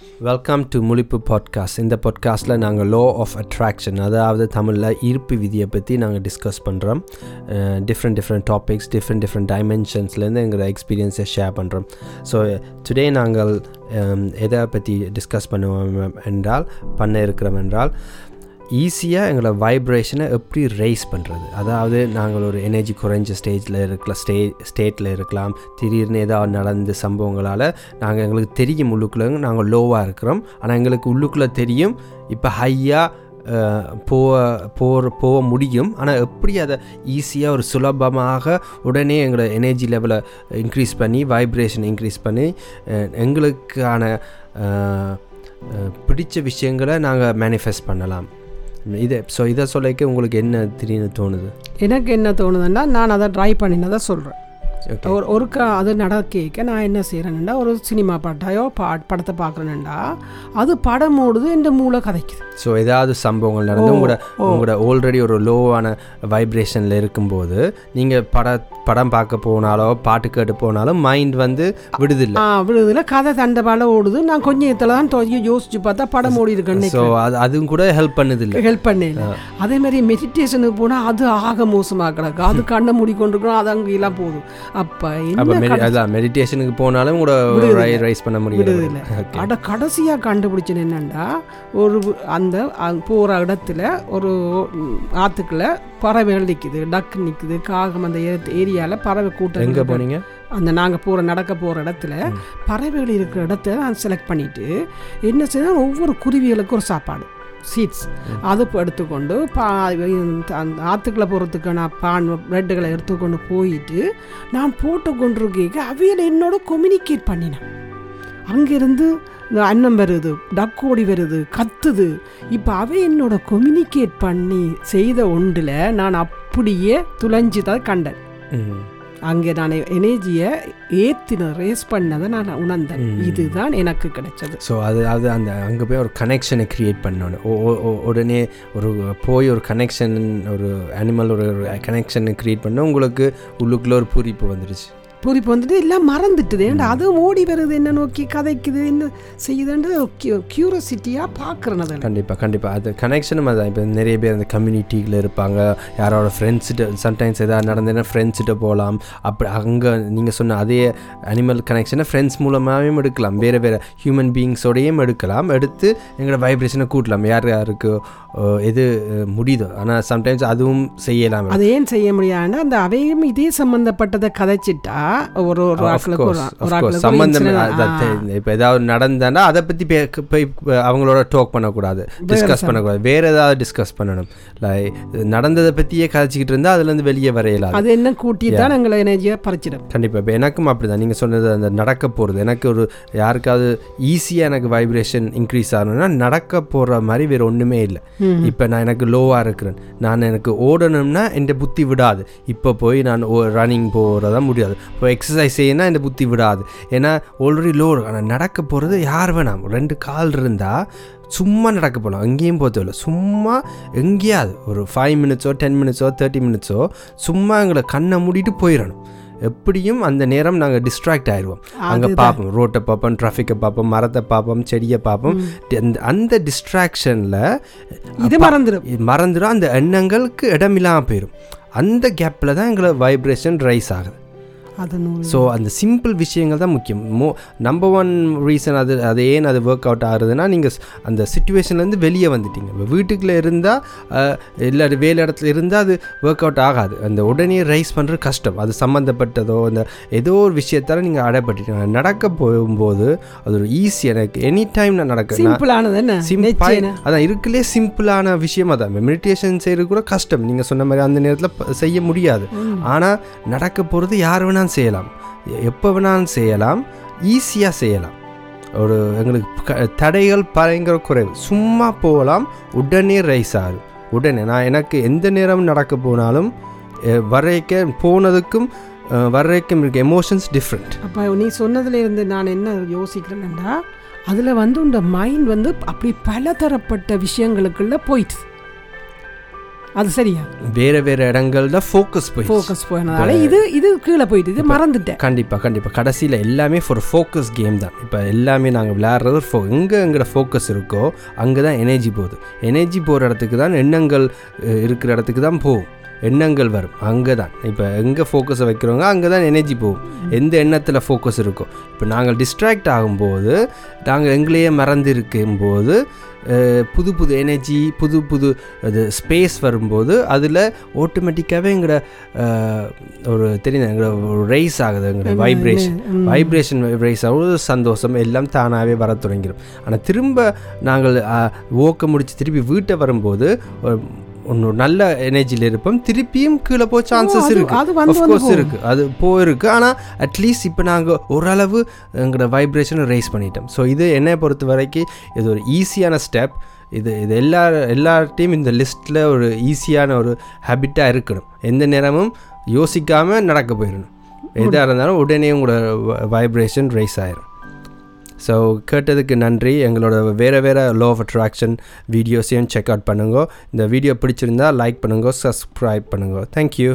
Welcome to முழிப்பு podcast இந்த பாட்காஸ்ட்டில் நாங்கள் லோ ஆஃப் அட்ராக்ஷன் அதாவது தமிழில் ஈர்ப்பு விதியை பற்றி நாங்கள் டிஸ்கஸ் பண்ணுறோம் different different topics different different டைமென்ஷன்ஸ்லேருந்து எங்களோட எக்ஸ்பீரியன்ஸை ஷேர் பண்ணுறோம் ஸோ டுடே நாங்கள் எதை பற்றி டிஸ்கஸ் பண்ணுவோம் என்றால் பண்ண இருக்கிறோம் என்றால் ஈஸியாக எங்களோட வைப்ரேஷனை எப்படி ரைஸ் பண்ணுறது அதாவது நாங்கள் ஒரு எனர்ஜி குறைஞ்ச ஸ்டேஜில் இருக்கலாம் ஸ்டே ஸ்டேட்டில் இருக்கலாம். திடீர்னு ஏதாவது நடந்த சம்பவங்களால் நாங்கள் எங்களுக்கு தெரியும் உள்ளுக்குள்ளே நாங்கள் லோவாக இருக்கிறோம். ஆனால் எங்களுக்கு உள்ளுக்குள்ளே தெரியும். இப்போ ஹையாக போக போகிற போக முடியும். ஆனால் எப்படி அதை ஈஸியாக ஒரு சுலபமாக உடனே எங்களோட எனர்ஜி லெவலை இன்க்ரீஸ் பண்ணி வைப்ரேஷன் இன்க்ரீஸ் பண்ணி எங்களுக்கான பிடிச்ச விஷயங்களை நாங்கள் மேனிஃபெஸ்ட் பண்ணலாம். இதை ஸோ இதை சொல்லிக்க உங்களுக்கு என்ன திடீர்னு தோணுது? எனக்கு என்ன தோணுதுன்னா நான் அதை ட்ரை பண்ணினதை சொல்கிறேன் ஒரு ஒருக்கா அது நடக்க நான் என்ன செய்கிறேன்டா ஒரு சினிமா பாட்டாயோ பா படத்தை பார்க்குறேன்டா அது படம் ஓடுது என் மூளை கதைக்குது. ஸோ ஏதாவது சம்பவங்கள் நடந்து உங்களோட. உங்களோட ஆல்ரெடி ஒரு லோவான வைப்ரேஷனில் இருக்கும்போது நீங்கள் பட படம் பார்க்க போனாலோ பாட்டு கேட்டு போனாலும் மைண்ட் வந்து விடுதில்லை. ஆ விழுதுல கதை தண்டபால ஓடுது. நான் கொஞ்சம் நேரத்தில் தான் யோசிச்சு பார்த்தா படம் ஓடி இருக்கேன்னு ஸோ அது அதுவும் கூட ஹெல்ப் பண்ணுதில்லை. ஹெல்ப் பண்ணல. அதே மாதிரி மெடிடேஷனுக்கு போனால் அது ஆக மோசமாக கிடக்கு. அது கண்ணை மூடிக்கொண்டிருக்கணும் அது அங்கெல்லாம் போதும் அப்போ அதான் மெடிடேஷனுக்கு போனாலும் கூட ரைஸ் பண்ண முடியாது விடுதில்லை அட கடைசியாக கண்டுபிடிச்சது என்னன்னா ஒரு அந்த போகிற இடத்துல ஒரு ம், ஆத்துக்குள்ள பறவைகள் நிற்குது டக்கு நிற்குது காகம் அந்த ஏரியாவில் பறவை கூட்டம் எங்கே. போனீங்க? அந்த நாங்கள் போகிற நடக்க போகிற இடத்துல பறவைகள் இருக்கிற இடத்த நான் செலக்ட் பண்ணிவிட்டு என்ன செய்யணும் ஒவ்வொரு குருவிகளுக்கும் ஒரு சாப்பாடு. சீட்ஸ் அது எடுத்துக்கொண்டு பா இந்த- அந்த ஆற்றுக்குள்ளே போகிறதுக்கான பான் பிரெட்டுகளை எடுத்துக்கொண்டு போயிட்டு நான் போட்டு கொண்டிருக்க அவையில் என்னோட கம்யூனிகேட் பண்ணினேன். அங்கேருந்து இந்த அன்னம் வருது டக்கோடி வருது கத்துது. இப்போ அவை என்னோட கம்யூனிகேட் பண்ணி செய்த ஒன்றில் நான் அப்படியே துளைஞ்சு தான் கண்டேன் அங்கே நான் எனர்ஜியை ஏற்றின ரேஸ் பண்ணதை நான் உணர்ந்தேன். இதுதான் எனக்கு கிடைச்சது. ஸோ அது அது அந்த அங்கே போய் ஒரு கனெக்ஷனை க்ரியேட் பண்ணணும் உடனே ஒரு போய் ஒரு கனெக்ஷன் ஒரு அனிமல் ஒரு கனெக்ஷனை க்ரியேட் பண்ண உங்களுக்கு உள்ளுக்குள்ளே ஒரு பூரிப்பு வந்துடுச்சு. பூரிப்பு வந்துட்டு எல்லாம் மறந்துட்டுது. ஏன்டா அதுவும் ஓடி வருது என்ன நோக்கி கதைக்குது என்ன செய்யுதுன்றது கியூரியாசிட்டியாக பார்க்குறேன் அதில். கண்டிப்பாக கண்டிப்பாக அது கனெக்ஷனும் அதான். இப்போ நிறைய பேர் அந்த கம்யூனிட்டியில் இருப்பாங்க. யாரோட ஃப்ரெண்ட்ஸ்கிட்ட சம்டைம்ஸ் எதாவது நடந்ததுன்னா ஃப்ரெண்ட்ஸ்கிட்ட போகலாம் அப்படி அங்கே நீங்கள் சொன்ன அதே அனிமல் கனெக்ஷனை ஃப்ரெண்ட்ஸ் மூலமாகவும் எடுக்கலாம். வேறு வேறு ஹியூமன் பீயிங்ஸோடையும் எடுக்கலாம். எடுத்து எங்களோட வைப்ரேஷனை கூட்டலாம். யார் யாருக்கு எது முடியுதோ. ஆனால் சம்டைம்ஸ் அதுவும் செய்யலாம். அதை ஏன் செய்ய முடியாதுன்னா அந்த அவையும் இதே சம்பந்தப்பட்டதை கதைச்சிட்டா ஒரு ஒரு ஆக்களுக்கு ஒரு சம்பந்தம். இப்போ ஏதாவது நடந்தாண்டா அதை பற்றி போய் அவங்களோட டோக் பண்ணக்கூடாது. டிஸ்கஸ் பண்ணக்கூடாது. வேற ஏதாவது டிஸ்கஸ் பண்ணணும். லைக் நடந்ததை பற்றியே கதைச்சிக்கிட்டு இருந்தால் அதுலேருந்து வெளியே வரையலாம். அது என்ன கூட்டி தான் எங்களை எனர்ஜியை பறிச்சிடும். கண்டிப்பாக இப்போ எனக்கும் அப்படி தான் நீங்கள் சொன்னது அந்த நடக்க போகிறது எனக்கு ஒரு யாருக்காவது ஈஸியாக எனக்கு வைப்ரேஷன் இன்க்ரீஸ் ஆகணும்னா நடக்க போகிற மாதிரி வேறு ஒன்றுமே இல்லை. இப்போ நான் எனக்கு லோவாக இருக்கிறேன். நான் எனக்கு ஓடணும்னா என் புத்தி விடாது. இப்போ போய் நான் ரன்னிங் போகிறதா முடியாது. இப்போ எக்ஸசைஸ் செய்யணும்னா என் புத்தி விடாது. ஏன்னா ஆல்ரெடி லோ ஆனால் நடக்க போகிறது யார் வேணாம். ரெண்டு கால் இருந்தால் சும்மா நடக்க போகலாம் எங்கேயும் போக தேவையில்ல. சும்மா எங்கேயாவது ஒரு ஃபைவ் மினிட்ஸோ டென் மினிட்ஸோ தேர்ட்டி மினிட்ஸோ சும்மா எங்களை கண்ணை மூடிட்டு போயிடணும். எப்படியும் அந்த நேரம் நாங்கள் டிஸ்ட்ராக்ட் ஆயிடுவோம். அங்கே பார்ப்போம் ரோட்டை பார்ப்போம் டிராஃபிக்கை பார்ப்போம் மரத்தை பார்ப்போம் செடியை பார்ப்போம் அந்த- டிஸ்ட்ராக்ஷனில் இது மறந்துடும் மறந்துடும் அந்த எண்ணங்களுக்கு இடமில்லாமல் போயிடும் அந்த கேப்பில் தான் எங்களை வைப்ரேஷன் ரைஸ் ஆகுது. ஸோ அந்த சிம்பிள் விஷயங்கள் தான் முக்கியம். மோ நம்பர் ஒன் ரீசன் அது அது ஏன் அது ஒர்க் அவுட் ஆகுதுன்னா நீங்கள் அந்த சுச்சுவேஷன்லேருந்து வெளியே வந்துட்டீங்க. இப்போ வீட்டுக்குள்ளே இருந்தால் இல்லை வேலை இடத்துல இருந்தால் அது ஒர்க் அவுட் ஆகாது. அந்த உடனே ரைஸ் பண்ணுறது கஷ்டம். அது சம்மந்தப்பட்டதோ அந்த ஏதோ ஒரு விஷயத்தால் நீங்கள் அடைப்பட்டுட்டீங்க நடக்க போகும்போது அது ஒரு ஈஸி எனக்கு எனி டைம் நான் நடக்க நான் சிம்பிளானது சிம்பிள். அதான் இருக்குல்லே சிம்பிளான விஷயம் அதான். மெடிடேஷன் செய்கிறது கூட கஷ்டம். நீங்கள் சொன்ன மாதிரி அந்த நேரத்தில் செய்ய முடியாது. ஆனால் நடக்க போகிறது யார் வேணாலும் செய்யலாம். எப்போ வேணாலும் செய்யலாம். ஈஸியாக செய்யலாம். ஒரு எங்களுக்கு க- தடைகள் பயங்கர குறைவு. சும்மா போகலாம். உடனே ரைஸ் ஆகும் உடனே நான் எனக்கு எந்த நேரம் நடக்க போனாலும் வரைக்க போனதுக்கும் வரைக்கும் இருக்க எமோஷன்ஸ் டிஃப்ரெண்ட் அப்போ நீ சொன்னதுலேருந்து நான் என்ன யோசிக்கிறேன்னா அதில் வந்து உண்ட மைண்ட் வந்து அப்படி பலதரப்பட்ட விஷயங்களுக்குள்ள போயிட்டு அது சரியா? வேறு வேறு இடங்கள்ல ஃபோக்கஸ் போய் ஃபோக்கஸ் போனதால இது இது கீழே போயிட்டு இது மறந்துட்டேன். கண்டிப்பாக கண்டிப்பாக கடைசியில் எல்லாமே ஒரு ஃபோக்கஸ் கேம் தான். இப்போ எல்லாமே நாங்கள் விளையாடுறது ஃபோ எங்கே எங்களோட ஃபோக்கஸ் இருக்கோ அங்கே தான் எனர்ஜி போகுது. எனர்ஜி போகிற இடத்துக்கு தான் எண்ணங்கள் இருக்கிற இடத்துக்கு தான் போகும். எண்ணங்கள் வரும். அங்கே தான் இப்போ எங்கே ஃபோக்கஸை வைக்கிறவங்க அங்கே தான் எனர்ஜி போகும். எந்த எண்ணத்தில் ஃபோக்கஸ் இருக்கோ. இப்போ நாங்கள் டிஸ்ட்ராக்ட் ஆகும்போது நாங்கள் எங்களையே மறந்து இருக்கும்போது அஹ், புது புது எனர்ஜி புது புது அது ஸ்பேஸ் வரும்போது அதில் ஆட்டோமேட்டிக்காகவே எங்களோட ஒரு தெரியுது? எங்களோட ஒரு ரைஸ் ஆகுது எங்களோட வைப்ரேஷன் வைப்ரேஷன் ரைஸ் ஆகுது சந்தோஷம் எல்லாம் தானாகவே வர தொடங்கிடும் ஆனால் திரும்ப நாங்கள் ஓக்க முடிச்சு திருப்பி வீட்டை வரும்போது ஒன்று நல்ல எனர்ஜியில் இருப்போம். திருப்பியும் கீழே போக சான்சஸ் இருக்கு. அது வந்து வந்து கோர்ஸ் போகும். இருக்கு. அது போயிருக்கு. ஆனால் அட்லீஸ்ட் இப்போ நாங்கள் ஓரளவு எங்களோட வைப்ரேஷனை ரைஸ் பண்ணிட்டோம். ஸோ இது என்னை பொறுத்த வரைக்கும் இது ஒரு ஈஸியான ஸ்டெப் இது இது எல்லா எல்லார்ட்டையும் இந்த லிஸ்ட்டில் ஒரு ஈஸியான ஒரு ஹேபிட்டாக இருக்கணும். எந்த நேரமும் யோசிக்காமல் நடக்க போயிடணும். எதாக இருந்தாலும் உடனே உங்களோட வைப்ரேஷன் ரைஸ் ஆயிரும். ஸோ கேட்டதுக்கு நன்றி. எங்களோட வேறு வேறு லோ ஆஃப் அட்ராக்ஷன் வீடியோஸையும் செக் அவுட் பண்ணுங்க. இந்த வீடியோ பிடிச்சிருந்தா லைக் பண்ணுங்க சப்ஸ்கிரைப் பண்ணுங்க. தேங்க்யூ